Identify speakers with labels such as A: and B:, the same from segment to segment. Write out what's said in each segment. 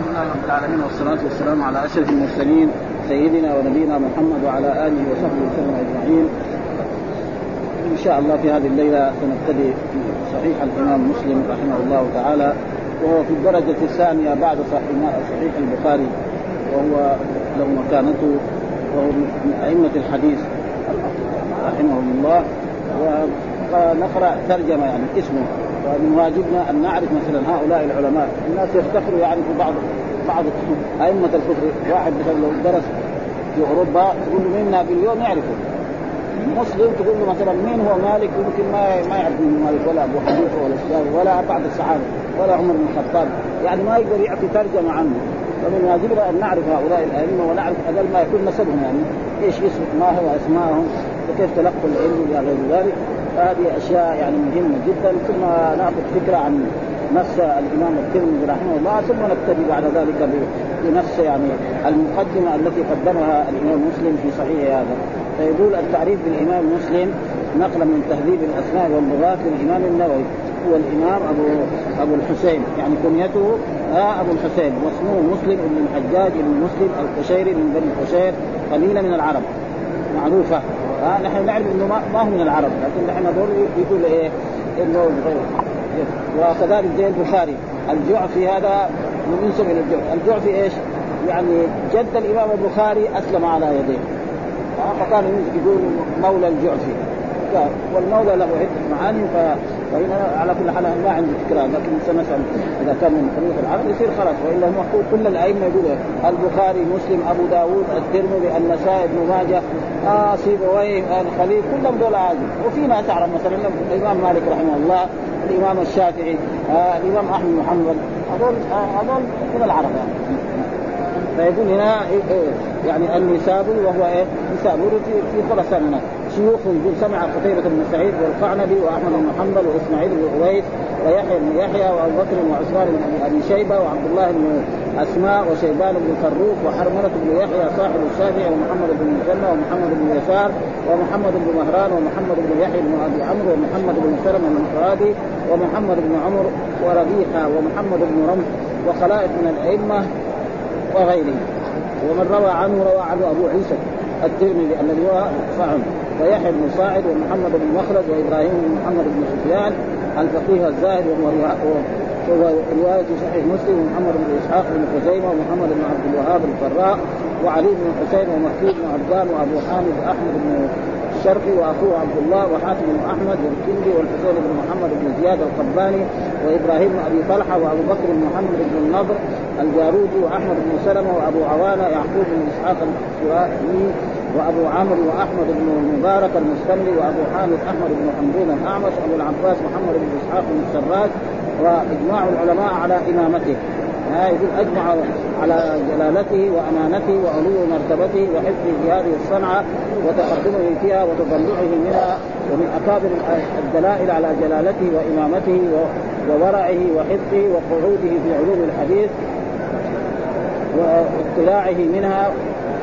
A: الحمد لله رب العالمين والصلاة والسلام على أشرف المرسلين سيدنا ونبينا محمد وعلى آله وصحبه وسلم أجمعين. إن شاء الله في هذه الليلة سنبتدي صحيح الإمام مسلم رحمه الله تعالى وهو في الدرجة الثانية بعد صحيح البخاري وهو له مكانته وهو من أئمة الحديث رحمهم الله. ونقرأ ترجمة يعني اسمه. ومن واجبنا أن نعرف مثلا هؤلاء العلماء، الناس يفتخروا يعني في بعض بعض أئمة الكفر، واحد مثلا لو درس في أوروبا تقول له مين اليوم يعرفه. مسلم تقول له مثلا مين هو مالك يمكن ما ما يعرف مين مالك ولا أبو حنيفة ولا الشافعي ولا بعض الصحابة ولا عمر بن الخطاب، يعني ما يقدر يعطي ترجمة عنه. فمن واجبنا أن نعرف هؤلاء الأئمة ونعرف أقل ما يكون نسبهم يعني إيش اسم ما هو اسمائهم وكيف تلقوا العلم إلى غير ذلك فهذه أشياء يعني مهمة جدا. ثم نأخذ فكرة عن نص الإمام الترمذي رحمه الله ثم نبتدي بعد ذلك بنص يعني المقدمة التي قدمها الإمام مسلم في صحيح هذا. فيقول التعريف بالإمام مسلم نقلا من تهذيب الأسماء واللغات للإمام النووي هو الإمام ابو أبو الحسين. يعني كنيته ها أبو الحسين. واسمه مسلم بن الحجاج بن مسلم القشيري من بني القشير قليلا من العرب. معروفة. ها نحن نعرف إنه ما, هو من العرب لكن نحن هذول يقول إيه إنه وكذلك زي البخاري الجعفي هذا ينسب إلى الجعفي، الجعفي إيش؟ يعني جد الإمام البخاري أسلم على يديه. فكان يقول مولى الجعفي. والمولى له عدة معاني فهنا على كل حال ما عندي تكرار لكن سنسال إذا كان من خليفه العرب يصير خلاص. وإلا هو كل الأئمة يقولوا البخاري مسلم أبو داوود الترمذي النسائي ابن ماجه آه سيبويه الخليل كلهم دول عادي. وفي ناس تعرف مثلا الإمام مالك رحمه الله الإمام الشافعي آه الإمام أحمد محمد هذول آه هذول من العرب يعني. فيقول هنا إيه إيه يعني النسابي وهو إيه نسابي في خراسان هناك. شيوخ يقول سمع قتيبة بن سعيد والقعنبي وأحمد بن حنبل وإسماعيل بن اويس ويحيى بن يحيى وأبو بكر وعثمان بن ابي شيبة وعبد الله بن أسماء وشيبان بن فروق وحرملة بن يحيى صاحب الشافعي ومحمد بن مسلمة ومحمد بن يسار ومحمد بن مهران ومحمد بن يحيى بن أبي عمرو ومحمد بن سلمة بن فرادي ومحمد بن عمر وربيحة ومحمد بن رمح وخلائق من الأئمة وغيره ومن روى عنه روى عنه أبو عيسى الترمذي الذي هو فعل ويحيى بن صاعد ومحمد بن مخلد وإبراهيم بن محمد بن سفيان الفقيه الزاهد وهو رواية صحيح مسلم ومحمد بن إسحاق بن خزيمة ومحمد بن عبد الوهاب الفراء وعلي بن حسين ومكي بن عبدان وأبو حامد احمد بن الشرقي وأخوه عبد الله وحاتم بن أحمد والكندي والحسين بن محمد بن زياد القباني وإبراهيم بن أبي طلحة وأبو بكر بن محمد بن النضر الجارودي وأحمد بن سلمة وأبو عوانة يعقوب بن إسحاق السوائي وأبو عمرو وأحمد بن المبارك المستملي وأبو حامد أحمد بن حمدون الأعمش وأبو العباس محمد بن إسحاق بن السراج وإجماع العلماء على إمامته. ها يقول اجمع على جلالته وأمانته وعلو مرتبته وحفظه في هذه الصنعة وتقدمه فيها وتطلعه منها ومن أكابر الدلائل على جلالته وإمامته وورعه وحفظه وقعوده في علوم الحديث واطلاعه منها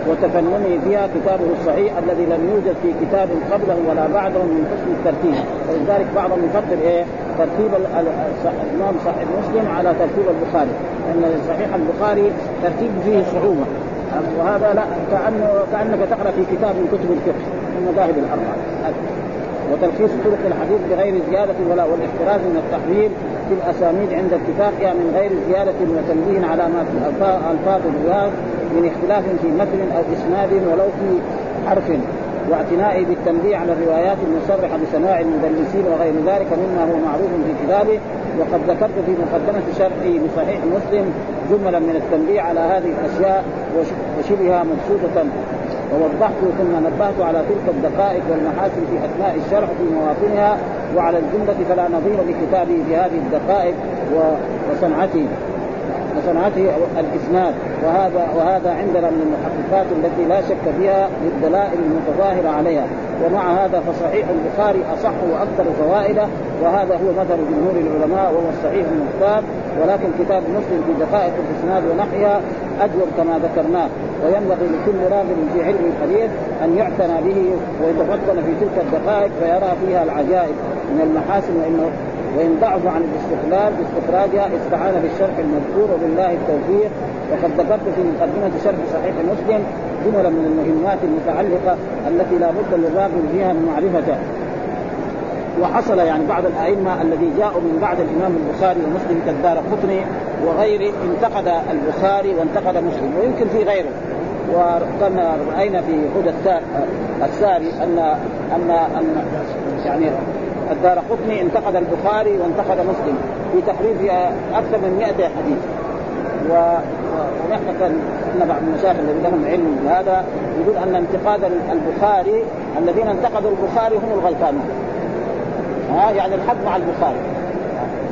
A: وتفننه فيها كتابه الصحيح الذي لم يوجد في كتاب قبله ولا بعده من حسن الترتيب. ولذلك بعضهم يفضل إيه؟ ترتيب الإمام صحيح مسلم على ترتيب البخاري. لأن صحيح البخاري ترتيب فيه صعوبة. وهذا لا كانه كأنك تقرأ في كتاب من كتب الفقه المذاهب الأربعة. وتلخيص طرق الحديث بغير زيادة ولا والاحتراز من التحويل في الأسانيد عند اتفاقها من غير زيادة وتنبيه على ما في ألفاظ الرواة من اختلاف في متن أو إسناد ولو في حرف واعتنائه بالتنبيه على الروايات المصرحة بسماع المدلسين وغير ذلك مما هو معروف في كتابه. وقد ذكرت في مقدمة شرحي بصحيح مسلم جملا من التنبيه على هذه الأشياء وشبهها مبسوطة. ووضحت ثم نبهت على تلك الدقائق والمحاسن في أثناء الشرح في مواطنها وعلى الجملة فلا نظير لكتابه في هذه الدقائق وصنعته وصنعته الإسناد. وهذا وهذا عندنا من المحققات التي لا شك فيها للدلائل المتظاهرة عليها. ومع هذا فصحيح البخاري أصح وأكثر فوائده وهذا هو مذهب جمهور العلماء وهو الصحيح المختار. ولكن كتاب مسلم في دقائق الإسناد ونحيها اجود كما ذكرناه. وينبغي لكل راغب في علم الحديث أن يعتنى به ويتفطن في تلك الدقائق فيرى فيها العجائب من المحاسن وانه وإن ضعفوا عن الاستقلال باستخراجها استعان بالشرح المذكور وبالله التوفيق. وقد ذكرت في مقدمة شرح صحيح مسلم جملا من المهمات المتعلقة التي لا بد للراغب فيها من معرفتها وحصل يعني بعض الأئمة الذي جاءوا من بعد الإمام البخاري ومسلم كالدار قطني وغيره انتقد البخاري وانتقد مسلم ويمكن في غيره. وكما رأينا في هدى الساري ان ان ان يعني الدار قطني انتقد البخاري وانتقد مسلم في تقريب أكثر من 100 حديث. ونحن ان بعض المشايخ الذين لهم علم بهذا يقول أن انتقاد البخاري الذين انتقدوا البخاري هم الغلطانون ها يعني الحق مع البخاري.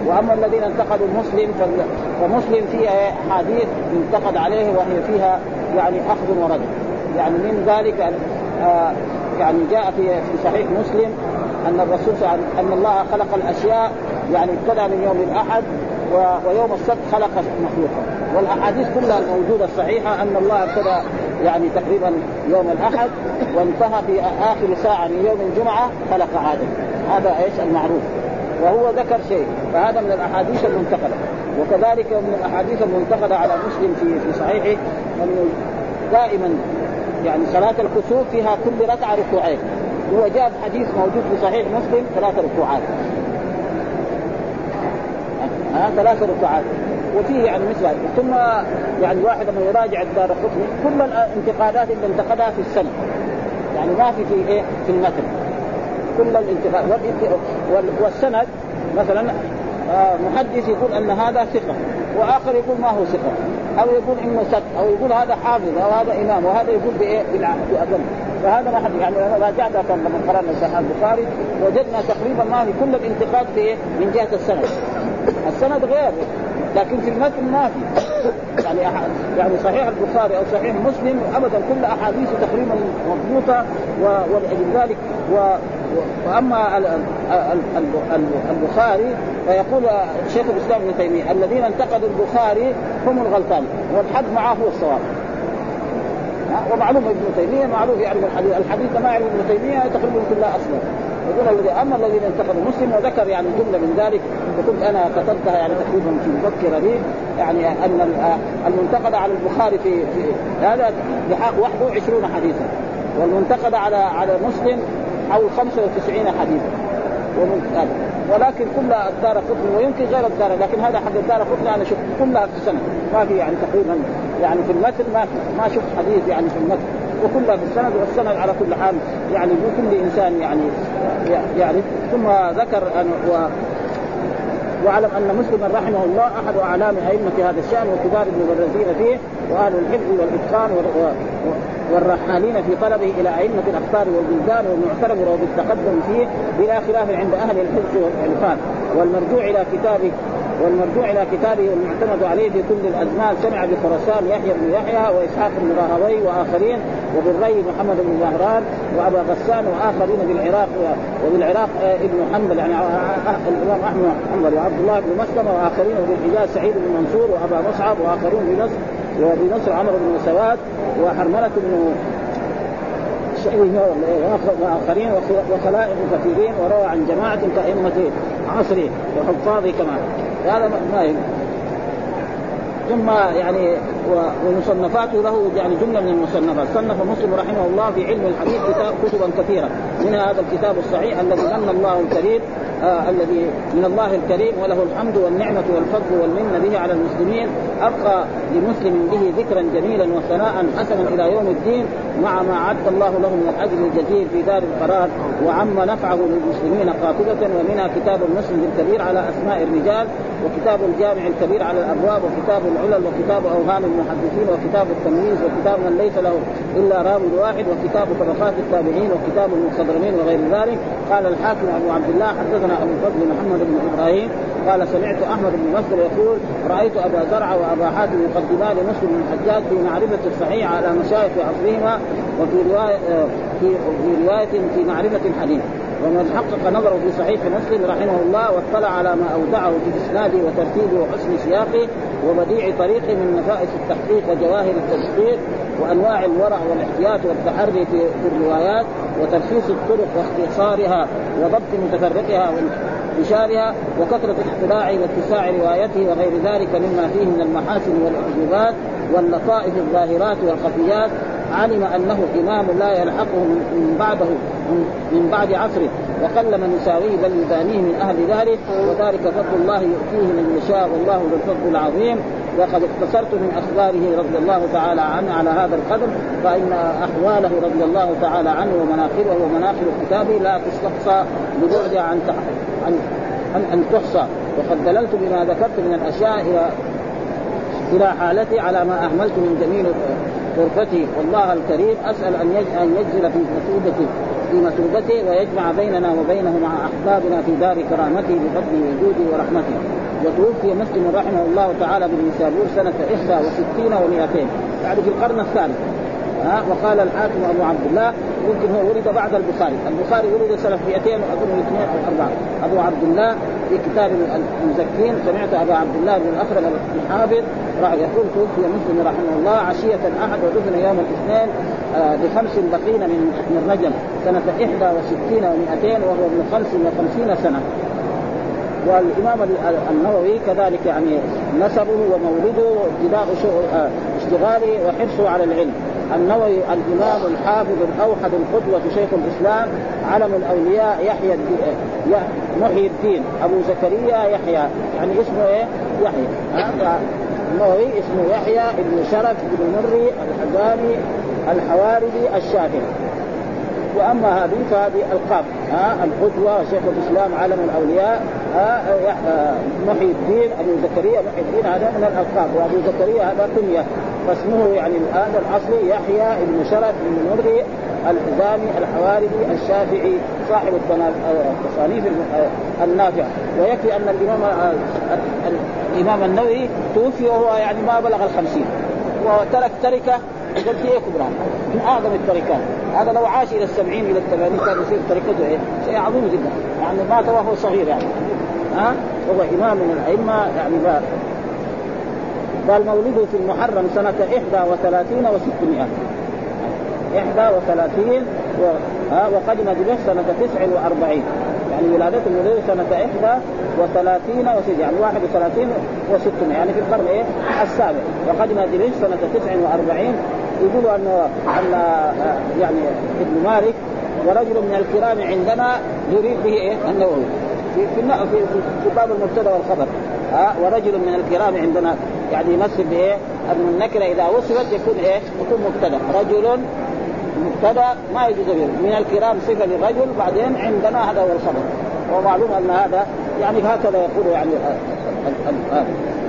A: وأما الذين انتقدوا مسلم فمسلم فيها احاديث ينتقد عليه وهي فيها يعني أخذ ورد. يعني من ذلك آه يعني جاء في صحيح مسلم أن الرسول أن الله خلق الأشياء يعني ابتدى من يوم الأحد ويوم السبت خلق مخلوقا. والأحاديث كلها الموجودة الصحيحة أن الله ابتدى يعني تقريبا يوم الأحد وانتهى في آخر ساعة من يوم الجمعة خلق آدم. هذا إيش؟ المعروف. وهو ذكر شيء فهذا من الأحاديث المنتقدة. وكذلك من الأحاديث المنتقدة على مسلم في في صحيحه انه دائما يعني صلاة الكسوف فيها كل ركعة ركوعين. هو جاء حديث موجود في صحيح مسلم ثلاث ركوعات. ها؟ ثلاث ركوعات. وفيه يعني مثل هذا. ثم يعني واحد لما يراجع الدار القطني كل الانتقادات اللي انتقدها في السنة. يعني ما في في إيه؟ في المتن. كل الانتقاد والسند مثلا آه، محدث يقول أن هذا ثقة وآخر يقول ما هو ثقة. أو يقول إنه صدق أو يقول هذا حافظ أو هذا إمام وهذا يقول بإيه؟ بأقل. فهذا ما حد يعني أنا راجعت لما قرانا صحيح البخاري وجدنا تقريبا ما في كل الانتقاد في؟ من جهة السند. السند غير لكن في المتن ما في. يعني يعني صحيح البخاري أو صحيح مسلم ابدا كل أحاديثه تقريبا مضبوطة ولذلك و وأما البخاري فيقول شيخ الإسلام ابن تيمية الذين انتقدوا البخاري هم الغلطان والحق معه هو الصواب. ومعلوم ابن تيمية معروف يعرف الحديث الحديث ما يعرف ابن تيمية تقريبا كلها أصلا. يقول الذي أما الذين انتقدوا مسلم وذكر يعني جملة من ذلك وكنت أنا كتبتها يعني تقريبا في مذكره لي يعني أن المنتقد على البخاري في, في هذا بحق 21 حديثا والمنتقد على على مسلم حول 95 حديثا. ولكن كل الدار قطن ويمكن غير الدار لكن هذا حق الدار قطن أنا شفت كلها في السنة. ما في يعني تقريبا يعني في المتن ما في. ما شفت حديث يعني في المتن. وكلها في السند والسند على كل حال يعني كل إنسان يعني يعرف. ثم ذكر أن و واعلم أن مسلما رحمه الله أحد أعلام أئمة هذا الشأن وكبار المبرزين فيه وأهل الحفظ والإتقان والرحالين في طلبه إلى أئمة الاخطار والبلدان والمعترف بالتقدم فيه بلا خلاف عند أهل الحفظ والعرفان والمرجوع إلى كتابه والمرجوع إلى كتابه والمعتمد عليه في كل الأزمان سمع بخراسان يحيى بن يحيى وإسحاق بن راهوي وآخرين وبالري محمد بن زهران وأبا غسان وآخرين بالعراق وبالعراق آه، ابن حنبل يعني آه، آه، الإمام أحمد بن حنبل وعبد الله بن مسلمة وآخرين وبالحجاز سعيد بن منصور وأبا مصعب وآخرون بنصر. وبنصر عمرو بن سواد وحرملة بن وآخرين وخلائق كثيرين وروى عن جماعة كأئمة عصره وحفاظه كما هذا ما ثم يعني ومصنفاته له يعني جملة من المصنفات. صنف مسلم رحمه الله في علم الحديث كتاب كتبا كثيره منها هذا الكتاب الصحيح الذي من الله الكريم آه الذي من الله الكريم وله الحمد والنعمة والفضل والمنة به على المسلمين. أبقى لمسلم به ذكرا جميلا وثناء حسنا إلى يوم الدين مع ما أعد الله له من الأجر الجزيل في دار القرار وعم نفعه للمسلمين قاطبة ومنها كتاب المسلم الكبير على أسماء الرجال وكتاب الجامع الكبير على الأبواب وكتاب العلل وكتاب أوهام المحدثين وكتاب التمييز وكتاب من ليس له إلا راوي واحد وكتاب طبقات التابعين وكتاب المخضرمين وغير ذلك. قال الحاكم أبو عبد الله حدثنا أبو الفضل محمد بن إبراهيم قال سمعت أحمد بن مسلم يقول رأيت أبا زرع وابا حاتم يقدمان مسلم بن الحجاج في معرفة الصحيح على مشايخ عصرهما وفي رواية في في رواية في معرفة الحديث. ومن حقق نظره في صحيح مسلم رحمه الله واطلع على ما أودعه في اسناده وترتيبه وحسن سياقه وبديع طريقه من نفائس التحقيق وجواهر التدقيق وأنواع الورع والاحتياط والتحري في الروايات وترخيص الطرق واختصارها وضبط متفرقها انتشارها وكثرة اختراعه واتساع روايته وغير ذلك مما فيه من المحاسن والإعجوبات واللطائف الظاهرات والخفيات. علم أنه إمام لا يلحقه من بعده من بعد عصره وقل من يساويه بل يدانيه من أهل ذلك. وذلك فضل الله يؤتيه من يشاء والله ذو الفضل العظيم. وقد اختصرت من أخباره رضي الله تعالى عنه على هذا القدر فإن أحواله رضي الله تعالى عنه ومناقبه ومناقب كتابه لا تستقصى لبعدها عن عن ان تحصى. وقد دللت بما ذكرت من الأشياء إلى إلى حالتي على ما أهملت من جميل غرفتي. والله الكريم أسأل أن أن يجزل في مثوبتي في مثوبته ويجمع بيننا وبينه مع أحبابنا في دار كرامته بفضله وجوده ورحمته وتوفي مسلم رحمه الله تعالى بالنسابور سنة 61 و200 يعني في القرن الثالث. ها؟ وقال الحاكم أبو عبد الله يمكن هو ولد بعد البخاري، البخاري ولد سنة 200 وأظن 204 أبو عبد الله في كتاب المزكين سمعت ابا عبد الله بن الاخرم الحافظ يقول توفي مسلم رحمه الله عشية أحد ودفن يوم الاثنين آه بخمس بقين من من رجب سنة 61 و200 وهو ابن 55 سنة. والإمام النووي كذلك يعني نسبه ومولده وابتداء آه، اشتغاله وحرصه على العلم. النووي الإمام الحافظ الأوحد القدوة شيخ الإسلام علم الأولياء يحيى محيي الدين. أبو زكريا يحيى. يعني اسمه إيه؟ يحيى. النووي اسمه يحيى بن شرف بن مري الحزامي الحواربي الشافعي. وأما هذه فهذه ألقاب. ها القدوة شيخ الإسلام علم الأولياء ها محي الدين أبو زكريا محي الدين هذا من الألقاب. وأبو زكريا هذا كنيه فاسمه يعني الآن الأصلي يحيى بن شرف بن مري الحزامي الحواربي الشافعي صاحب التصانيف النافعة. ويكفي أن الإمام الإمام النووي توفي وهو يعني ما بلغ الخمسين. وترك تركة قد هي كبرى. من أعظم التركات. هذا لو عاش إلى السبعين إلى الثمانين كان يصير تركته إيه؟ شيء عظيم جدا. يعني مات وهو صغير يعني. ها؟ هو إمام من الأئمة يعني قال مولده في المحرم سنة 31 و600 31 و... ها؟ وقدم دمشق سنة 49 يعني ولادته مولده سنة 31 و يعني 31 و600 يعني في القرن إيه؟ السابع. وقدم دمشق سنة 49 يقولوا ان أن يعني ابن مالك ورجل من الكرام عندنا يريد به إيه؟ النووي. في في في باب المبتدا والخبر. ها ورجل من الكرام عندنا يعني يمثل بايه؟ أن النكرة إذا وصفت يكون إيه؟ يكون مبتدا. رجل مبتدا ما يجوز من الكرام صفة للرجل بعدين عندنا هذا هو الخبر. ومعلوم أن هذا يعني هكذا يقول يعني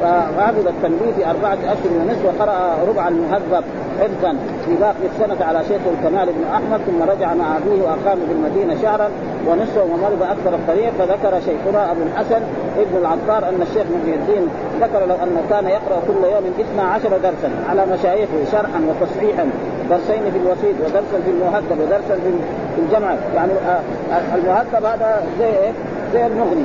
A: فحفظ التنبيه في أربعة أشهر ونصف وقرأ ربع المهذب. حفظا في باقي السنة على شيخ الكمال بن أحمد ثم رجع مع أبيه وأقام بالمدينة شهرا ونصفه ومرض أكثر الطريق. فذكر شيخنا أبو الحسن ابن العطار أن الشيخ محي الدين ذكر لو أنه كان يقرأ كل يوم 12 درسا على مشايخه شرحا وتصحيحا درسين في الوسيط ودرسا في المهذب ودرسا في الجمع يعني المهذب هذا زي إيه؟ زي المغني.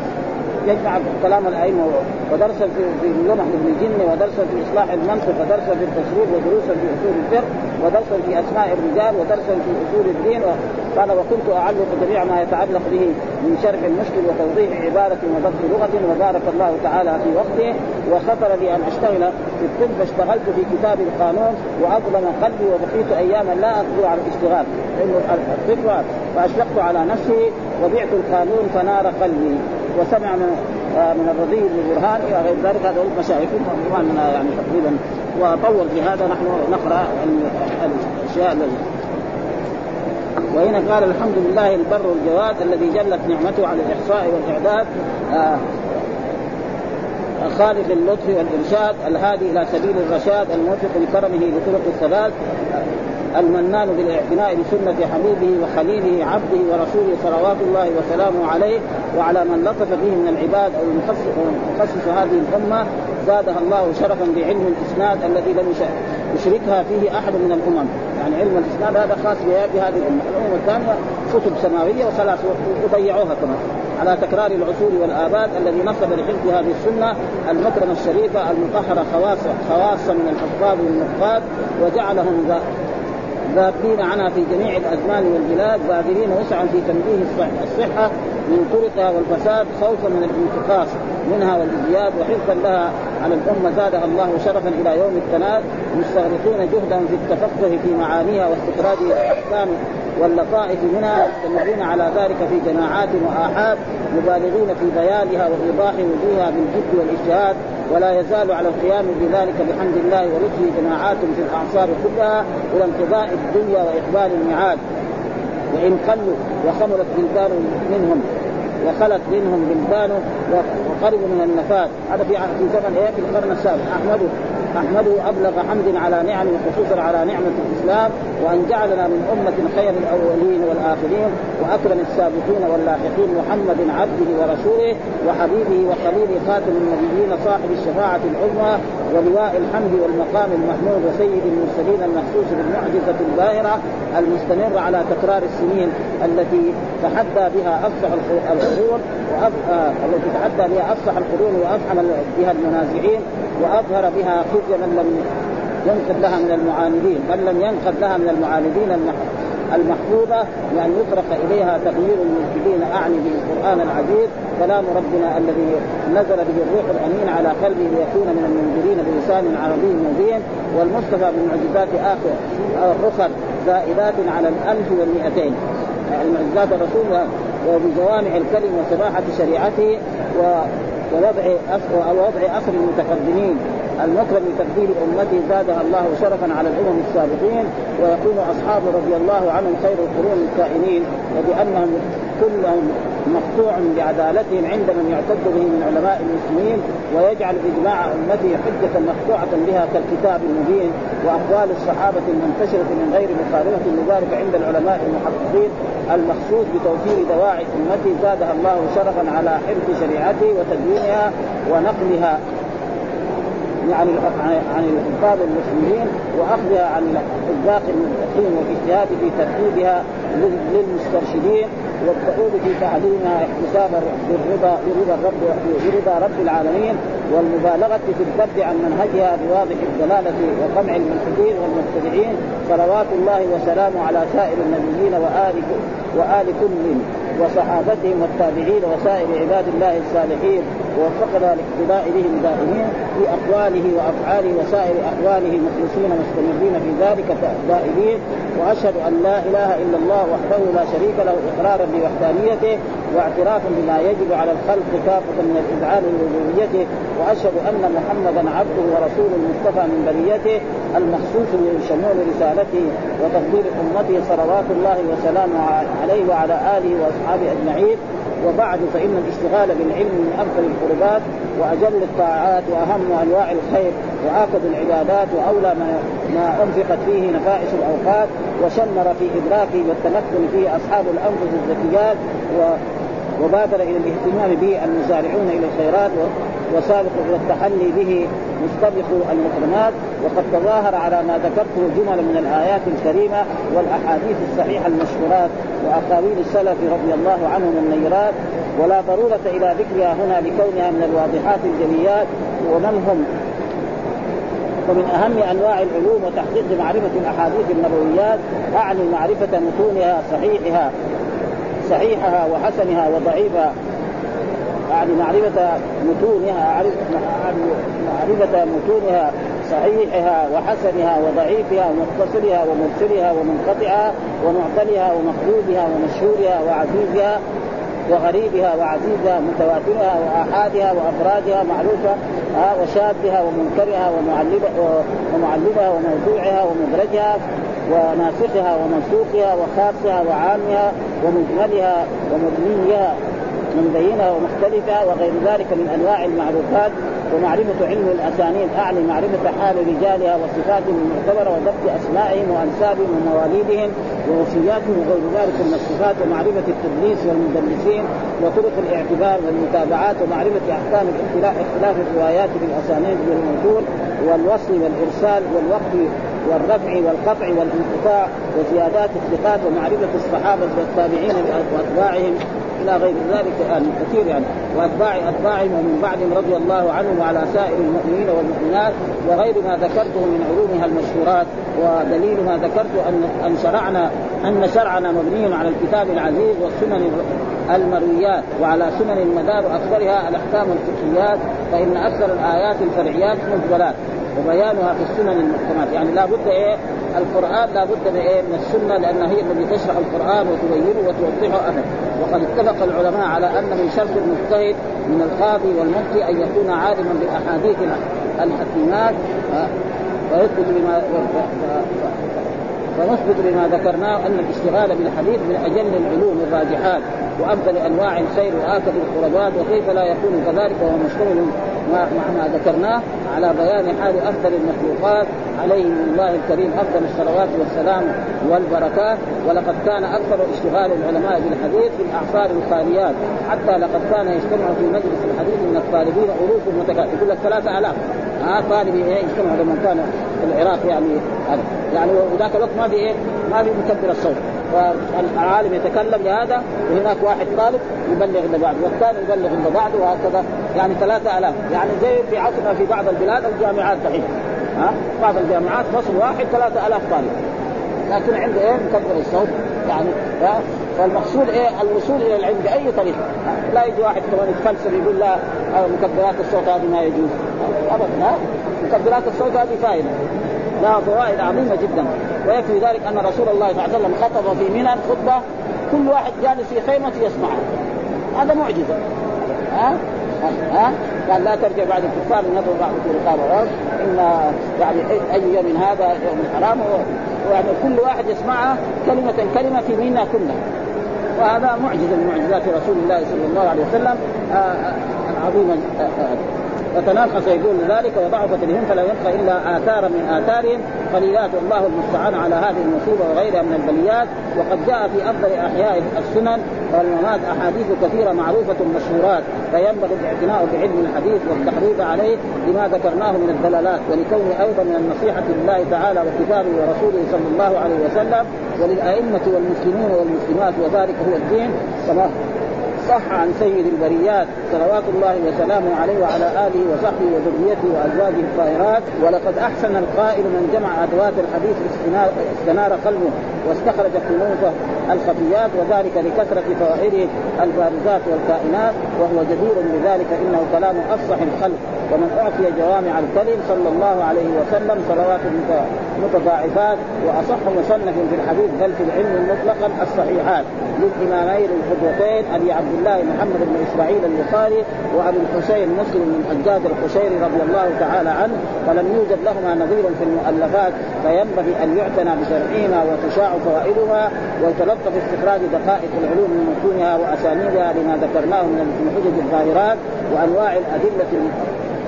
A: يجمع كلام الأئمة ودرسا في في لمح ابن الجن ودرسا في إصلاح المنطق ودرسا في التصوير ودروسا في أصول الفقه ودرسا في أسماء الرجال ودرسا في أصول الدين قال وكنت أعلق جميع ما يتعلق به من شرح المشكل وتوضيح عبارة وضبط لغة وبارك الله تعالى في وقته وخطر لي أن أشتغل في الطب فاشتغلت في كتاب القانون وأظلم قلبي وبقيت أياما لا أقدر على الاشتغال لأنه الطب فأشفقت على نفسي وبعت القانون فنار قلبي. وسمع من آه، من الرضي بن برهان إلى غير ذلك. هذا المشايخ يعني تقريبا. وطول في هذا نحن نقرأ الأشياء الذي وهنا قال الحمد لله البر الجواد الذي جلت نعمته على الإحصاء والإعداد آه خالق اللطف والإرشاد الهادي إلى سبيل الرشاد الموفق لكرمه لطرق الثبات. المنان بالاعتناء بسنة حبيبه وخليله عبده ورسوله صلوات الله وسلامه عليه وعلى من لطف به من العباد أو المخصص هذه الأمة زادها الله شرفا بعلم الإسناد الذي لم يشركها فيه أحد من الأمم، يعني علم الإسناد هذا خاص بهذه الأمة، الامم الثانية كتب سماوية وخلاص وضيعوها كمان. على تكرار العصور والآباد الذي نصب لحفظ هذه السنة المكرمة الشريفة المطهرة خواص خواص من الحفاظ والنقاد وجعلهم ذابين عنها في جميع الأزمان والبلاد بادرين وسعا في تنبيه الصحة من طرقها والفساد خوفا من الانتقاص منها والازدياد وحرصا لها على الأمة. زادها الله شرفا إلى يوم التناد. مستغرقين جهدا في التفقه في معانيها واستخراج الأحكام واللطائف منها. مستمرين على ذلك في جماعات وآحاد مبالغين في بيانها وإيضاح وجوهها بالجد والإجتهاد. ولا يزال على القيام بذلك بحمد الله ولطفه جماعات في الاعصار كلها إلى انقضاء الدنيا وإقبال الميعاد. وإن قلوا وخمرت بلدان منهم وخلت منهم بلدان وقربوا من النفاذ هذا في زمن إيه؟ في القرن السابع. احمده احمده أبلغ حمد على نعم خصوصا على نعمة الإسلام وأن جعلنا من أمة خير الأولين والآخرين وأكرم السابقين واللاحقين محمد عبده ورسوله وحبيبه وخليله خاتم النبيين صاحب الشفاعة العظمى ولواء الحمد والمقام المحمود وسيد المرسلين المخصوص بالمعجزة الباهره المستمر على تكرار السنين التي تحدى بها أفصح القرون. آه... التي تحدى بها أفصح القرون وافحم بها المنازعين وأظهر بها خزي من لم ينقذ لها من المعاندين من لم ينقذ لها من المعاندين المحفوظة لأن يطرق إليها تغيير الملحدين أعني به القرآن العزيز كلام ربنا الذي نزل به الروح الأمين على قلبه ليكون من المنذرين بلسان عربي مبين. والمصطفى بمعجزات آخر الرخر زائدات على الألف والمئتين. المعجزات الرسول وبجوامع الكلم وسماحة شريعته ووضع ووضع أصل المتقدمين. المكرم بتقدير امته زادها الله شرفا على الأمم السابقين ويكون أصحابه رضي الله عنهم خير القرون الكائنين وبأنهم كلهم مقطوع بعدالتهم عند من يعتد به من علماء المسلمين ويجعل إجماع امته حجة مقطوعة بها كالكتاب المبين وأقوال الصحابة المنتشرة من غير مخالفه لذلك عند العلماء المحققين. المخصوص بتوفير دواعي امته زادها الله شرفا على حفظ شريعته وتدوينها ونقلها. عن عن الحفاظ المسلمين وأخذها عن الحذاق المتقين والإجتهاد في ترتيبها للمسترشدين والتعود في تعليمها احتسابا بالرضا برضا الرب برضا رب العالمين والمبالغة في الذب عن منهجها بواضح الدلالة وقمع الملحدين والمبتدعين صلوات الله وسلامه على سائر النبيين وآل وآل كل وصحابتهم والتابعين وسائر عباد الله الصالحين. ووفقنا لاقتداء بهم دائمين في أقواله وأفعاله وسائر احواله مخلصين مستمرين في ذلك دائمين وأشهد أن لا إله إلا الله وحده لا شريك له إقرارا بوحدانيته واعترافا بما يجب على الخلق كافة من الاذعان لربوبيته وأشهد أن محمدا عبده ورسوله المصطفى من بنيته المخصوص بشمول رسالته وتفضيل أمته صلوات الله وسلامه عليه وعلى آله وأصحابه أجمعين. وبعد فإن الاشتغال بالعلم من أفضل القربات وأجل الطاعات وأهم أنواع الخير وآكد العبادات وأولى ما ما أنفقت فيه نفائس الأوقات وشمر في ادراكه والتمكن فيه أصحاب الأنفس الزكيات وبادر إلى الاهتمام به المسارعون إلى الخيرات وسابقوا إلى التحلي به مستبقوا المكرمات وقد تظاهر على ما ذكرته جمل من الآيات الكريمة والأحاديث الصحيحة المشهورات وأقاويل السلف رضي الله عنهم النيرات. ولا ضرورة إلى ذكرها هنا لكونها من الواضحات الجليات. ومن هم؟ ومن أهم أنواع العلوم وتحقيق معرفة الأحاديث النبويات أعني معرفة متونها صحيحها. صحيحها وحسنها وضعيفها. يعني معرفة متونها معرفة متونها صحيحها وحسنها وضعيفها ومتصلها ومرسلها ومنقطعها ومعتلها ومخلوبها ومشهورها وعزيزها وغريبها وعزيزها متواترها وآحادها وأفرادها معروفة وشاذها ومنكرها ومعلمها وموضوعها ومدرجها وناسخها ومنسوخها وخاصها وعامها ومجملها ومبنيها مبينها ومختلفة وغير ذلك من أنواع المعروفات ومعرفة علم الأسانيد أعني معرفة حال رجالها وصفاتهم المعتبرة وضبط أسمائهم وأنسابهم ومواليدهم ووصياتهم وغير ذلك من الصفات ومعرفة التدليس والمدلسين وطرق الاعتبار والمتابعات ومعرفة أحكام اختلاف الروايات بالأسانيد والموصول والوصل والإرسال والوقف والرفع والقطع والانقطاع وزيادات الثقات ومعرفة الصحابة والتابعين وأتباعهم إلى غير ذلك يعني كثير يعني. وأتباع أتباعهم ومن بعدهم رضي الله عنهم وعلى سائر المؤمنين والمؤمنات. وغير ما ذكرته من علومها المشهورات. ودليل ما ذكرت ان أن شرعنا أن شرعنا مبني على الكتاب العزيز والسنن المرويات. وعلى سنن المدار وأكثرها الأحكام الفقهيات. فإن أكثر الآيات الفرعيات مجملات وبيانها في السنن المحكمات. يعني لا بد إيه القرآن لا بد من إيه من السنة لأنها هي التي تشرح القرآن وتبينه وتوضحه ابدا وقد اتفق العلماء على ان من شرط المجتهد من القاضي والمفتي أن يكون عالما بالاحاديث الحكيمات ويثبت بما ونثبت بما ذكرناه أن الاشتغال بالحديث من أجل العلوم الراجحات وأفضل أنواع الخير وآكد القربات وكيف لا يكون كذلك وهو مشتمل مع ما ذكرناه على بيان حال أفضل المخلوقات عليه من الله الكريم أفضل الصلوات والسلام والبركات. ولقد كان أكثر اشتغال العلماء بالحديث في الاعصار الخاليات حتى لقد كان يجتمع في مجلس الحديث من الطالبين الوف متكاثره يقول لك ثلاثة آلاف. ها طالب إيه لما كان في العراق يعني هذا. يعني وذاك الوقت ما في إيه ما في مكبر الصوت. والعالم يتكلم لهذا وهناك واحد طالب يبلغ لبعض والثاني يبلغ لبعض وهكذا. يعني ثلاثة آلاف. يعني زي في عصرنا في بعض البلاد الجامعات دحين ها بعض الجامعات فصل واحد ثلاثة آلاف طالب. لكن عنده إيه مكبر الصوت. يعني فالمقصود إيه؟ الوصول إلى العلم بأي طريقة. لا يجي واحد كمان يتفلسف يقول لا مكبرات الصوت هذه ما يجوز. ابدا ها؟ مكبرات الصوت هذه فائدة. لها فوائد عظيمة جدا. ويكفي ذلك أن رسول الله صلى الله عليه وسلم خطب في منى خطبة كل واحد جالس في خيمته يسمعها. هذا معجزة. ها؟ ها؟ قال لا ترجع بعد الكفار بعد في رقاب إن يعني أي يوم هذا يوم حرام. ويعني كل واحد يسمعها كلمة كلمة في منا كلها. وهذا معجزه من معجزات رسول الله صلى الله عليه وسلم آه، آه، عظيما آه، وتناقص يقول ذلك وضعفت الهم فلا يبقى إلا اثارا من آثارهم. قليلات والله المستعان على هذه المصيبة وغيرها من البليات. وقد جاء في أفضل أحياء السنن والممات أحاديث كثيرة معروفة مشهورات. فينبغي الاعتناء بعلم الحديث والتحريض عليه لما ذكرناه من الدلالات. ولكونه أيضا من النصيحه لله تعالى وكتابه ورسوله صلى الله عليه وسلم وللأئمة والمسلمين والمسلمات وذلك هو الدين. صح عن سيد البريات صلوات الله وسلامه عليه وعلى آله وصحبه وذريته وأزواجه الطاهرات. ولقد أحسن القائل من جمع أدوات الحديث استنار قلبه واستخرج كنوز الخفيات وذلك لكثرة فوائده البارزات والكائنات وهو جدير بذلك إنه كلام أفصح الخلق. ومن أعطي جوامع الكلم صلى الله عليه وسلم صلوات متضاعفات وأصح مصنف في الحديث بل في العلم مطلقا الصحيحات. للامامين القدوتين أبي عبد الله محمد بن إسماعيل البخاري وابي الحسين مسلم بن حجاج القشيري رضي الله تعالى عنه. فلم يوجد لهما نظير في المؤلفات فينبغي أن يعتنى بشرعهما وتشاع فوائدها ويتلطف استخراج دقائق العلوم من متونها وأسانيدها لما ذكرناه من الحجج الظاهرات وأنواع الأدلة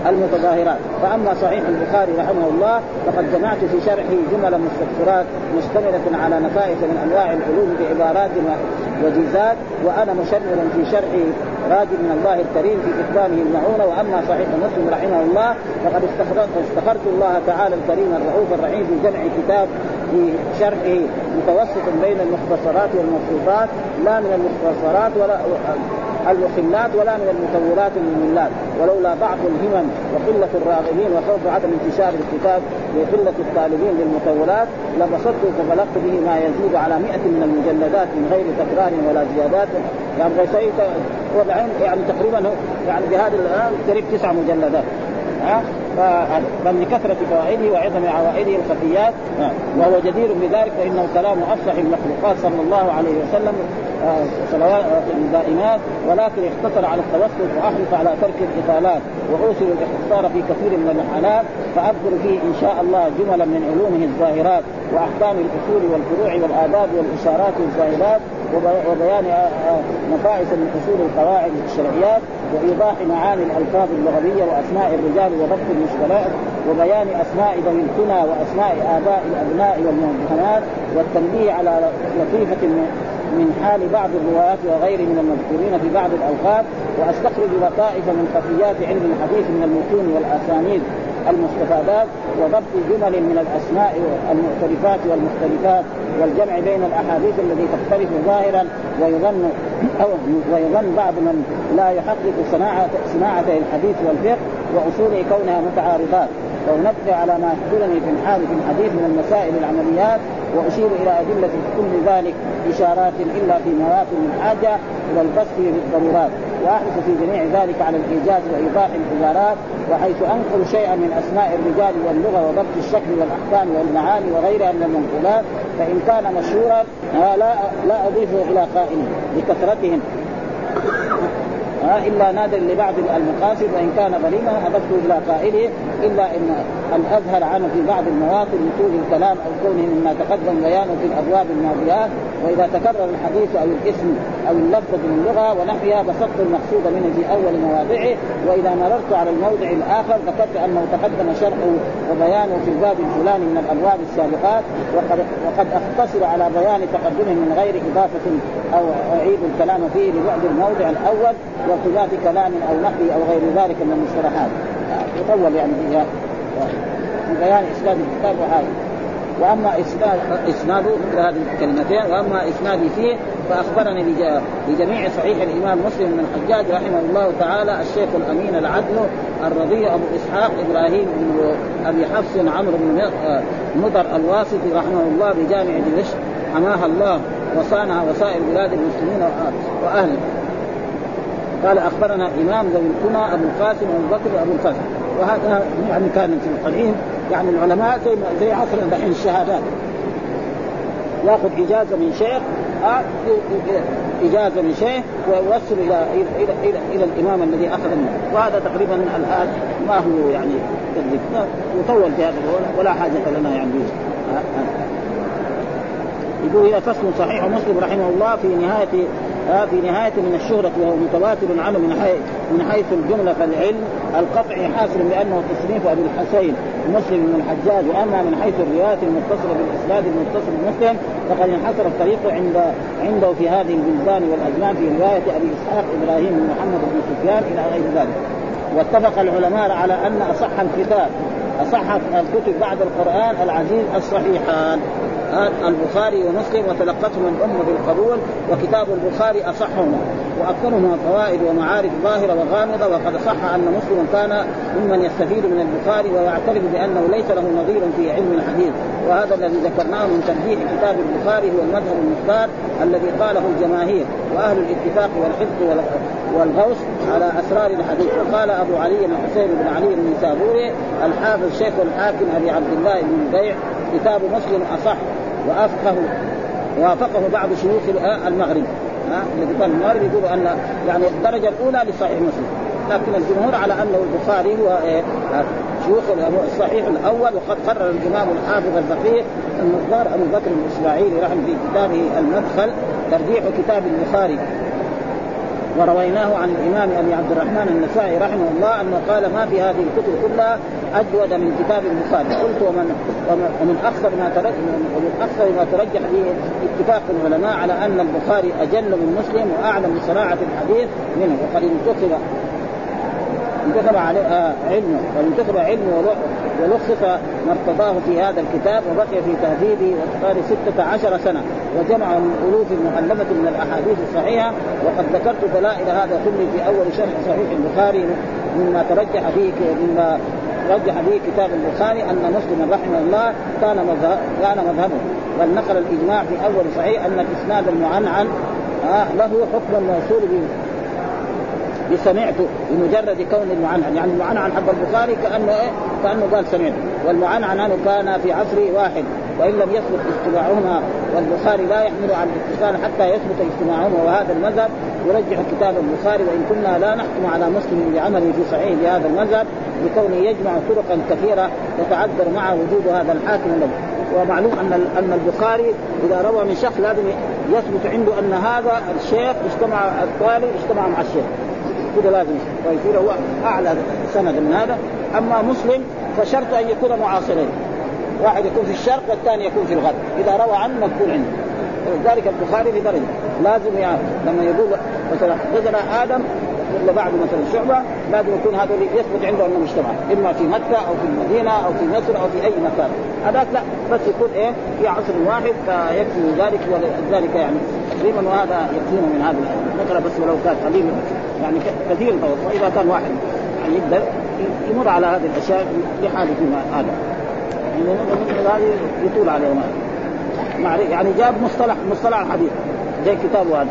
A: المتظاهرات. فأما صحيح البخاري رحمه الله فقد جمعت في شرحه جمل مستكثرات مشتملة على نفائس من أنواع العلوم بعبارات وجيزات وأنا مشمر في شرح راجل من الله الكريم في كتابه المعونة وأما صحيح مسلم رحمه الله فقد استخرت الله تعالى الكريم الرؤوف الرحيم في جمع كتاب في شرحه متوسط بين المختصرات والمبسوطات لا من المختصرات ولا المخلات ولا من المطورات المملات ولولا ضعف الهمم وقلة الراغبين وخوف عدم انتشار الكتاب وقلة الطالبين للمطورات لبسطت فبلغت به ما يزيد على 100 من المجلدات من غير تكرار ولا زيادات. يعني غير وضعين يعني تقريبا يعني بهذا الآن قريب تسع مجلدات. ها؟ بل لكثرة فوائده وعظم عوائده الخفيات. وهو جدير بذلك فإنه كلام أفصح المخلوقات صلى الله عليه وسلم صلوات دائمات. ولكن اختصر على التوسط وأحرص على ترك الإطالات وأوصل الاختصار في كثير من الحالات فأذكر فيه إن شاء الله جملا من علومه الظاهرات وأحكام الأصول والفروع والآداب والإشارات والظاهرات وبيان نفائس من أصول القواعد الشرعيات. وايضاح معاني الألفاظ اللغوية وأسماء الرجال وضبط المشكلات وبيان أسماء ذوي الكنى وأسماء آباء الأبناء والمبهمات والتنبيه على لطيفة من حال بعض الروايات وغير من المذكورين في بعض الأوقات وأستخرج لطائف من خفيات علم الحديث من المتون والأسانيد. المستفادات وضبط جمل من الأسماء المختلفات والمختلفات والجمع بين الأحاديث التي تختلف ظاهرا ويظن أو ويظن بعض من لا يحقق صناعه صناعة الحديث والفقه وأصول كونها متعارضات. ونبقي على ما يحضرني في الحال في الحديث من المسائل العمليات وأشير إلى أدلة كل ذلك إشارات إلا في مواطن الحاجة إلى البسط في الضرورات. واحرص في جميع ذلك على الايجاز وإيضاح العبارات وحيث أنقل شيئا من أسماء الرجال واللغة وضبط الشكل والأحكام والمعاني وغيرها من المنقولات فإن كان مشهورا لا لا اضيفه إلى قائله لكثرتهم إلا نادر لبعض المقاصد وإن كان غريبا اضفته إلى قائله إلا إن الاظهر عنه في بعض المواطن لطول الكلام أو كونه مما تقدم بيانه في الأبواب الماضيات. وإذا تكرر الحديث أو الاسم أو اللفظ من اللغة ونحوها بسطت المقصود منه في أول مواضعه. وإذا مررت على الموضع الآخر ذكرت أنه تقدم شرحه وبيانه في الباب الفلاني من الأبواب السابقات. وقد وقد اختصر على بيان تقدمه من غير إضافة أو اعيد الكلام فيه لبعد الموضع الأول وارتباط كلام أو نحوه أو غير ذلك من المصطلحات. يطول يعني فيها. في بيان إسناد الكتاب وهذا. وأما اسناد اسناده مثل هذه الكلمتين وأما إسنادي فيه فأخبرني بجميع صحيح الإمام مسلم بن الحجاج رحمه الله تعالى الشيخ الأمين العدل الرضي أبو إسحاق إبراهيم بن أبي حفص عمرو بن مضر الواسطي رحمه الله بجامع دمشق حماها الله وصانها وسائر بلاد المسلمين وأهله. قال أخبرنا إمام ذوي الكنى أبو القاسم ابو بكر ابو الفضل وهذا يعني كان في القديم يعني العلماء زي زي عصرنا دحين الشهادات. ياخذ إجازة من شيخ آه إجازة من شيخ ويوصل إلى إلى إلى, إلى الإمام الذي أخذ منه. وهذا تقريبا الآن ما هو يعني يطول في هذا ولا حاجة لنا يعني. آه آه. يقول هنا فصل صحيح مسلم رحمه الله في نهاية في نهاية من الشهرة وهو متواتر عنه من حيث من حيث الجملة فالعلم القطعي حاصل بأنه تصنيف أبي الحسين مسلم بن الحجاج وأما من حيث الروايات المتصلة بالإسناد المتصل بمسلم فقد انحصر الطريق عند عنده في هذه البلدان والأزمان في رواية أبي إسحاق إبراهيم بن محمد بن سفيان إلى غير ذلك. واتفق العلماء على أن أصح الكتاب أصح الكتب بعد القرآن العزيز الصحيحان. البخاري ومسلم وتلقتهما الأمة بالقبول وكتاب البخاري أصحهما. وأكثرهما فوائد ومعارف ظاهرة وغامضة وقد صح أن مسلم كان ممن يستفيد من البخاري ويعترف بأنه ليس له نظير في علم الحديث. وهذا الذي ذكرناه من ترجيح كتاب البخاري هو المذهب المختار الذي قاله الجماهير وأهل الاتفاق والحفظ والغوص على أسرار الحديث. وقال أبو علي الحسين بن علي النسابوري الحافظ شيخ الحاكم أبي عبد الله بن البيع كتاب مسلم أصح. وافقه وافقه بعض شيوخ المغرب. ها الذي كان المغرب يقول أن يعني الدرجة الأولى لصحيح مسلم. لكن الجمهور على أنه البخاري هو إيه شيوخ الصحيح الأول وقد قرر الإمام الحافظ الفقيه المختار أبو بكر الإسماعيلي رحمه في كتابه المدخل ترجيح كتاب البخاري. ورويناه عن الإمام أبي عبد الرحمن النسائي رحمه الله أنه قال ما في هذه الكتب كلها اجود من كتاب البخاري قلت ومن ومن أكثر ما ومن أكثر ما ترجح به اتفاق العلماء على أن البخاري أجل من مسلم وأعلم بصناعه الحديث منه وقد انتخب انتخب آه، علمه وانتخب علمه ولخص ما ارتضاه في هذا الكتاب وبقي في تهذيبه وإتقان ستة عشر سنة وجمع من ألوف مؤلفة من الأحاديث الصحيحة وقد ذكرت دلائل هذا كله في أول شرح صحيح البخاري مما ترجح فيه مما رجح به كتاب البخاري أن مسلم رحمه الله كان مذهب كان مذهبه. بل نقل الإجماع في أول صحيح أن الإسناد المعنعن آه له حكم الموصول بسمعت بمجرد كون المعنعن. يعني المعنعن حق البخاري كأنه إيه؟ كأنه قال سمعت. والمعنعن كان في عصر واحد وإن لم يثبت اجتماعهما والبخاري لا يحمل على الاتصال حتى يثبت اجتماعهما. وهذا المذهب يرجح كتاب البخاري وإن كنا لا نحكم على مسلم بعمله في صحيح بهذا المذهب بكونه يجمع طرقا كثيرة يتعذر معه وجود هذا الحاكم الذي ومعلوم أن أن البخاري إذا روى من شخص لازم يثبت عنده أن هذا الشيخ اجتمع الطالب اجتمع مع الشيخ. كده لازم ويصير هو أعلى سند من هذا. أما مسلم فشرط أن يكون معاصرين. واحد يكون في الشرق والثاني يكون في الغرب. إذا روى عنه مقبول عنده. ولذلك البخاري في درجة. لازم يعني لما يقول مثلا حدثنا آدم ولا بعد مثلا شعبة لازم يكون هذول يثبت عنده انه مجتمع إما في مكة أو في المدينة أو في مصر أو في أي مكان. هذاك لا بس يكون إيه؟ في عصر واحد فيكفي ذلك ولذلك يعني. تقريبا وهذا يكفينا من هذا نقرأ بس ولو كان قليل يعني كثير وإذا كان واحد يعني يقدر يمر على هذه الأشياء لحاله فيما هذا يعني هذه يطول عليه يعني جاب مصطلح مصطلح الحديث زي كتابه هذا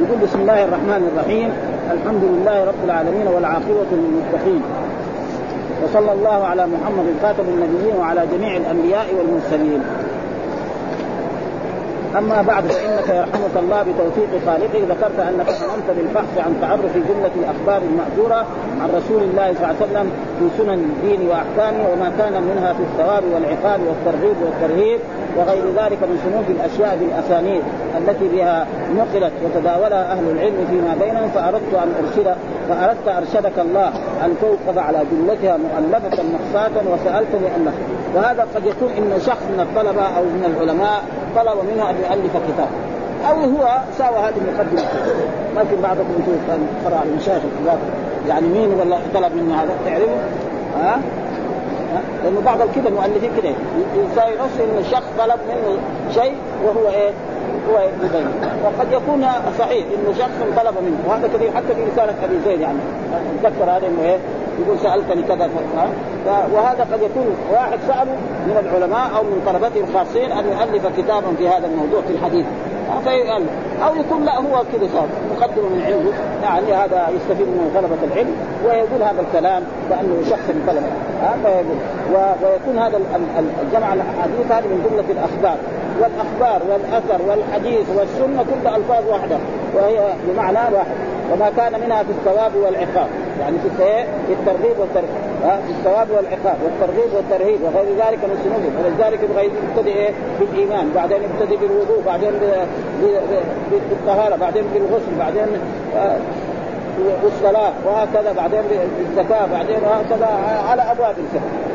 A: يقول بسم الله الرحمن الرحيم الحمد لله رب العالمين والعاقبة للمتقين. وصلى الله على محمد خاتم النبيين وعلى جميع الأنبياء والمرسلين. أما بعد فإنك يرحمك الله بتوفيق خالقك ذكرت أنك هممت بالبحث عن تعرف جملة الأخبار الماثوره عن رسول الله صلى الله عليه وسلم في سنن الدين وأحكامه وما كان منها في الثواب والعقاب والترغيب والترهيب. وغير ذلك من صنوف الأشياء بالاسانيد التي بها نقلت وتداولها أهل العلم فيما بينهم فأردت أن ارشد فأردت أرشدك الله أن توقف على جملتها مؤلفة محصاة وسالتني ان وهذا قد يكون إن شخص من الطلبة أو من العلماء طلب منه أن يؤلف كتاب أو هو ساوى هذه المقدمة ممكن بعضكم يشوف قرا المشايخ يعني مين ولا طلب منه هذا تعرفه؟ ها؟ لأنه بعض الكذا المؤلفين كذا يساوي نفسه إن الشخص طلب منه شيء وهو إيه؟ هو يبين وقد يكون صحيح انه شخص طلب منه. وهذا كثير حتى في رسالة أبي زيد يعني. تذكر هذا إنه إيه؟ يقول سألتني كذا وهذا قد يكون واحد سأله من العلماء أو من طلبته الخاصين أن يؤلف كتابا في هذا الموضوع في الحديث. فيؤلف أو يكون لا هو كذا صار مقدمه من عنده. يعني هذا يستفيد من طلبة العلم ويقول هذا الكلام كانه شخص من طلبه فيقول. ويكون هذا الجمع الأحاديث هذه من جملة الأخبار. والأخبار والأثر والحديث والسنة كلها ألفاظ واحدة وهي بمعنى واحد. وما كان منها في الثواب والعقاب. يعني في في الترغيب والترهيب. في الثواب والعقاب والترغيب والترهيب وغير ذلك من سنوده ولذلك يبتدئ إيه بالإيمان بعدين يبتدئ بالوضوء بعدين بالطهارة بعدين بالغسل بعدين بالصلاه وهكذا بعدين بالزكاة بعدين وهكذا على أبواب الفقه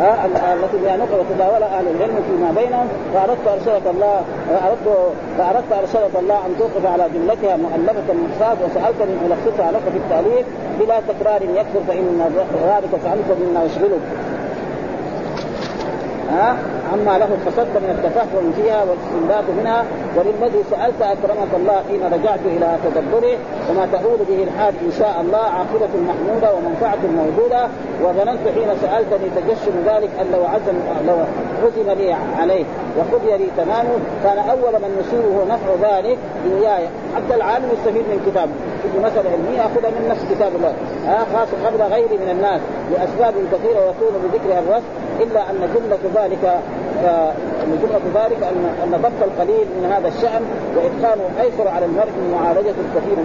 A: التي بها نقل وتداولها أهل العلم فيما بينهم فأردت أرشدك الله اردت فأردت أرشدك الله أن توقف على جملتها مؤلفة المحصات وسالتني ان ألخصها لك في التأليف بلا تكرار يكثر فإن ذلك فعلت مما يشغلك. ها؟ عما له قصدت من التفهم فيها والاستنباط منها. وللذي سألت أكرمك الله حين رجعت إلى تدبره وما تقول به الحال إن شاء الله عاقبة محمودة ومنفعة موجودة. وظننت حين سألتني تجشم ذلك أن لو عزم لو عزم لي عليه وقضي لي تمامه كان أول من يصيبه نفع ذلك. إياي. حتى العالم يستفيد من كتابه في مسألة علمية يأخذها من نفس كتاب الله. آه خاصة قبل غيره من الناس لأسباب كثيرة يكون بذكرها الرسم إلا أن جملة ذلك من جملة ذلك أن أن ضبط القليل من هذا الشأن وإتقانه أيسر على المرء من معالجة الكثير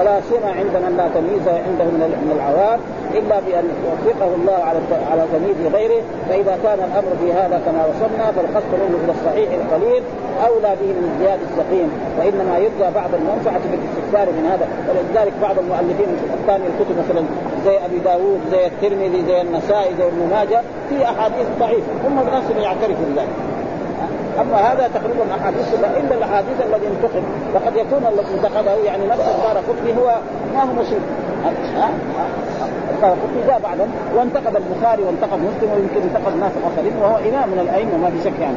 A: ولا سيما عند من لا تمييز عنده من العوام إلا بأن يوفقه الله على على تمييز غيره. فإذا كان الأمر في هذا كما وصلنا فالقصد منه إلى الصحيح القليل أولى به من زيادة السقيم. وإنما يرجى بعض المنفعة بالاستكثار من هذا. ولذلك بعض المؤلفين الثاني الكتب مثلا زي أبي داوود زي الترمذي زي النسائي زي ابن ماجه في احاديث ضعيفه هم بنفسهم يعترفوا بذلك أما هذا تقريبا أحاديث إلا الأحاديث الذي انتقد وقد يكون الذي انتقده يعني نفس الدار قطبي هو ما هو مصيب الدارقطني جاء بعدا وانتقد البخاري وانتقد مسلم ويمكن انتقد ناس آخرين وهو إمام من الأئمة ما في شك يعني.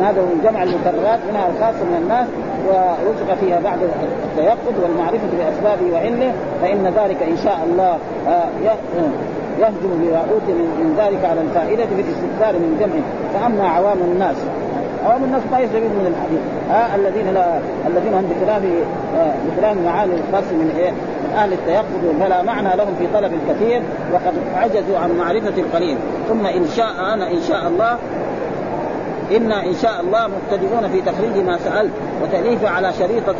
A: هذا من جمع المكررات منها الخاصه من الناس ورزق فيها بعد التيقظ والمعرفة بأسبابه وعلمه فإن ذلك إن شاء الله آه، يهجم بما أوتي من ذلك على الفائدة في الاستكثار من جمعه. فأما عوام الناس عوام الناس ما يستفيد من الحديث. ها الذين لا الذين هم بخلاف آه، بخلاف معاني الخاص من إيه؟ من أهل التيقظ فلا معنى لهم في طلب الكثير وقد عجزوا عن معرفة القليل. ثم إن شاء أنا إن شاء الله إنا إن شاء الله مبتدئون في تخريج ما سألت وتأليفه على شريطة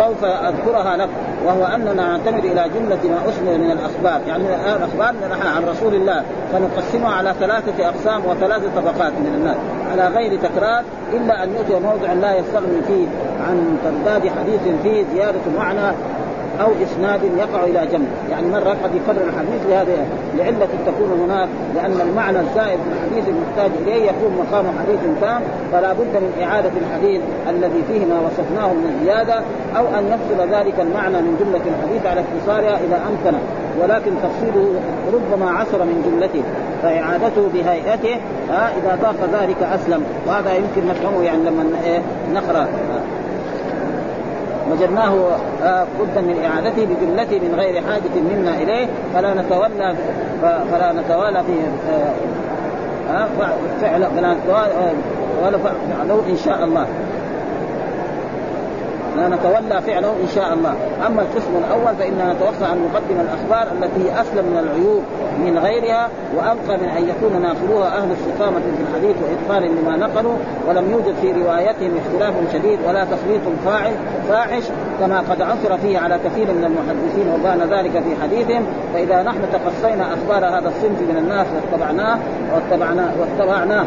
A: سوف أذكرها لك وهو أننا نعتمد إلى جملة ما أسمر من الأخبار. يعني الأخبار عن رسول الله فنقسمها على ثلاثة أقسام وثلاثة طبقات من الناس. على غير تكرار إلا أن يؤتي موضع لا يستغني فيه عن ترداد حديث فيه زيادة معنى أو إسناد يقع إلى جنب. يعني مره قد يكرر الحديث لهذا لعلة تكون هناك لأن المعنى الزائد في الحديث المحتاج إليه يكون مقام حديث تام فلا بد من إعادة الحديث الذي فيه ما وصفناه من زياده أو أن نفصل ذلك المعنى من جملة الحديث على اختصارها إذا أمكن. ولكن تفصيله ربما عصر من جملته فإعادته بهيئته ها إذا ضاق ذلك أسلم. وهذا يمكن نفهمه يعني لما إيه نقرأ. وجدناه بدا من إعادته بجملته من غير حاجة منا إليه فلا نتولى فلا نتوالى في فعل فلا نتوالى فعله إن شاء الله. نتولى فعله إن شاء الله، أما القسم الأول فإننا نتوقع أن نقدم الأخبار التي أسلم من العيوب من غيرها وانقى من أن يكون ناقلوها أهل الاستقامه في الحديث واتقان لما نقلوا ولم يوجد في روايتهم اختلاف شديد ولا تسليط فاعل فاحش كما قد عثر فيه على كثير من المحدثين وبان ذلك في حديثهم. فإذا نحن تقصينا أخبار هذا الصنف من الناس واتبعناه واتبعناه واتبعناه.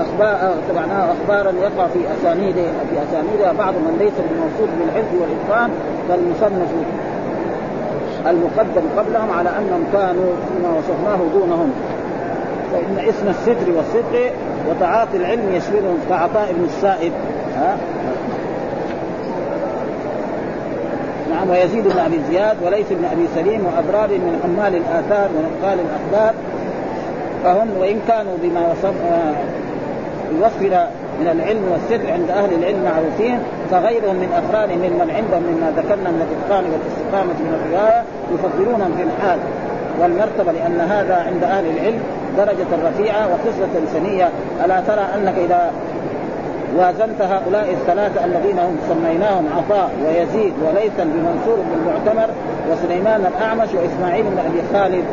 A: أخبار تبعناه اخبارا يقع في اسانيد في اسانيدها بعض من ليس بالموصوف بالحفظ والإتقان فالمصنف المقدم قبلهم على أنهم كانوا فيما وصفناه دونهم. فإن اسم الستر والصدق وتعاطي العلم يشملهم كعطاء بن السائب. ها؟ نعم ويزيد بن أبي زياد وليس بن أبي سليم وأبرار من حمال الآثار ونقال الأخبار. فهم وإن كانوا بما وصف بوصفنا من العلم والسر عند أهل العلم معروفين فغيرهم من افرادهم ممن عندهم مما ذكرنا من الإتقان والاستقامة من الرواية يفضلونهم في الحال. والمرتبة لأن هذا عند أهل العلم درجة رفيعة وخصله سنية. ألا ترى أنك إذا وازنت هؤلاء الثلاثه الذين هم سميناهم عطاء ويزيد وليثا بمنصور بن المعتمر وسليمان الأعمش وإسماعيل بن أبي خالد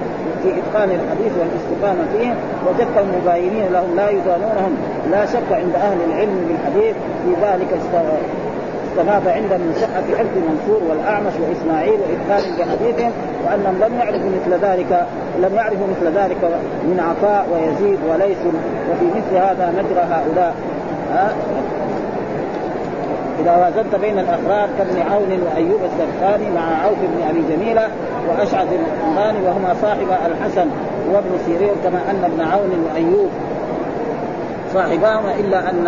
A: في إتقان الحديث والاستقامة فيه وجدتهم مباينين لهم لا يدانونهم لا شك عند أهل العلم بالحديث في ذلك استفاد عندهم من صحة حفظ منصور والأعمش وإسماعيل وإدخال بحديثهم وأنهم لم يعرفوا مثل ذلك لم يعرفوا مثل ذلك من عطاء ويزيد وليس وفي مثل هذا نجرى هؤلاء. ها إذا وازنت بين الأخبار كابن عون وأيوب السرخاني مع عوف بن أبي جميلة وأشعث الحماني وهما صاحب الحسن وابن سيرين كما أن ابن عون وأيوب صاحباهما إلا ان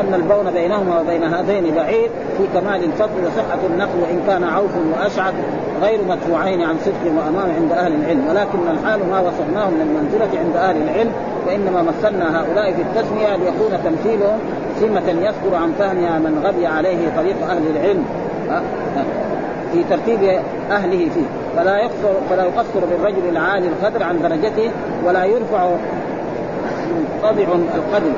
A: أن البون بينهما وبين هذين بعيد في كمال الفضل وصحة النقل وإن كان عوف وأشعث غير مدفوعين عن صدق وأمام عند أهل العلم. ولكن الحال ما وصفناه من المنزلة عند أهل العلم وإنما مثلنا هؤلاء في التسمية ليكون تمثيلهم سمة يصدر عن فهمها من غبي عليه طريق أهل العلم. في ترتيب أهله فيه. فلا يقصر فلا يقصر بالرجل العالي القدر عن درجته ولا يرفع منقطع القدر.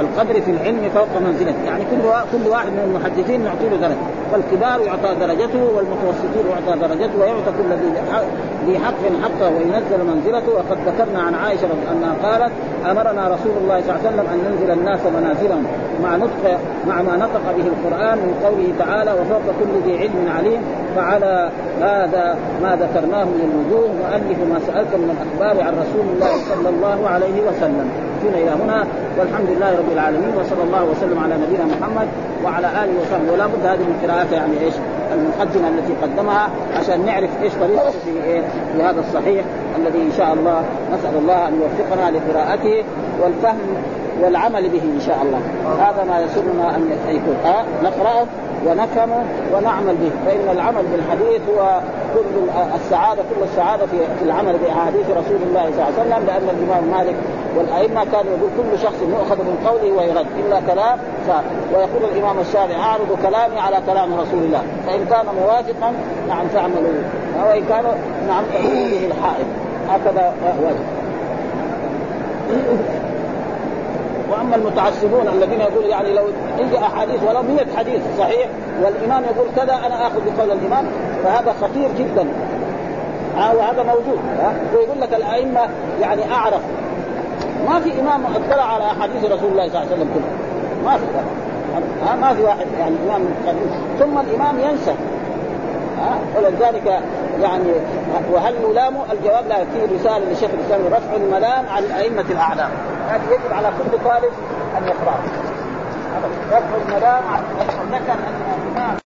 A: القدر في العلم فوق منزلته يعني كل كل واحد من المحدثين نعطي له درجة. فالكبار يعطى درجته والمتوسطين يعطى درجته ويعطى كل ذي حق حقه وينزل منزلته. وقد ذكرنا عن عائشة انها قالت أمرنا رسول الله صلى الله عليه وسلم أن ننزل الناس منازلهم مع نطق مع ما نطق به القرآن من قوله تعالى وفوق كل ذي علم عليم فعلى هذا ما ذكرناه من الوجوه مؤلف ما سألت من الأخبار عن رسول الله صلى الله عليه وسلم. فينا إلى هنا والحمد لله رب العالمين وصلى الله وسلم على نبينا محمد وعلى آله وصحبه. ولا بد هذه من قراءته يعني إيش؟ المقدمة التي قدمها عشان نعرف إيش طريقته في إيه؟ في هذا الصحيح الذي إن شاء الله نسأل الله أن يوفقنا لقراءته والفهم والعمل به إن شاء الله. هذا ما يسرنا أن يكون آه نقرأه ونفهمه ونعمل به. فإن العمل بالحديث هو كل السعادة كل السعادة في العمل بأحاديث رسول الله صلى الله عليه وسلم لأن الإمام مالك والأئمة كانوا يقول كل شخص يؤخذ من قوله ويرد إلا كلام ف... ويقول الإمام الشافعي أعرض كلامي على كلام رسول الله. فإن كان موافقا نعم فاعملوا وإن كان نعم به الحائط هكذا وجه وأما المتعصبون الذين يقول يعني لو يجي أحاديث ولو 100 حديث صحيح والإمام يقول كذا أنا آخذ بقول الإمام فهذا خطير جدا. وهذا موجود. ويقول لك الأئمة يعني اعرف ما في إمام اطلع على أحاديث رسول الله صلى الله عليه وسلم كلها ما في ها؟ ما في واحد يعني إمام ثم الإمام ينسى. ها؟ ولذلك يعني وهل نلام؟ الجواب لا. في رسالة للشيخ الإسلام رفع الملام عن أئمة الأعلام. هذه يجب على كل طالب أن يقرأ رفع الملام عن ذكر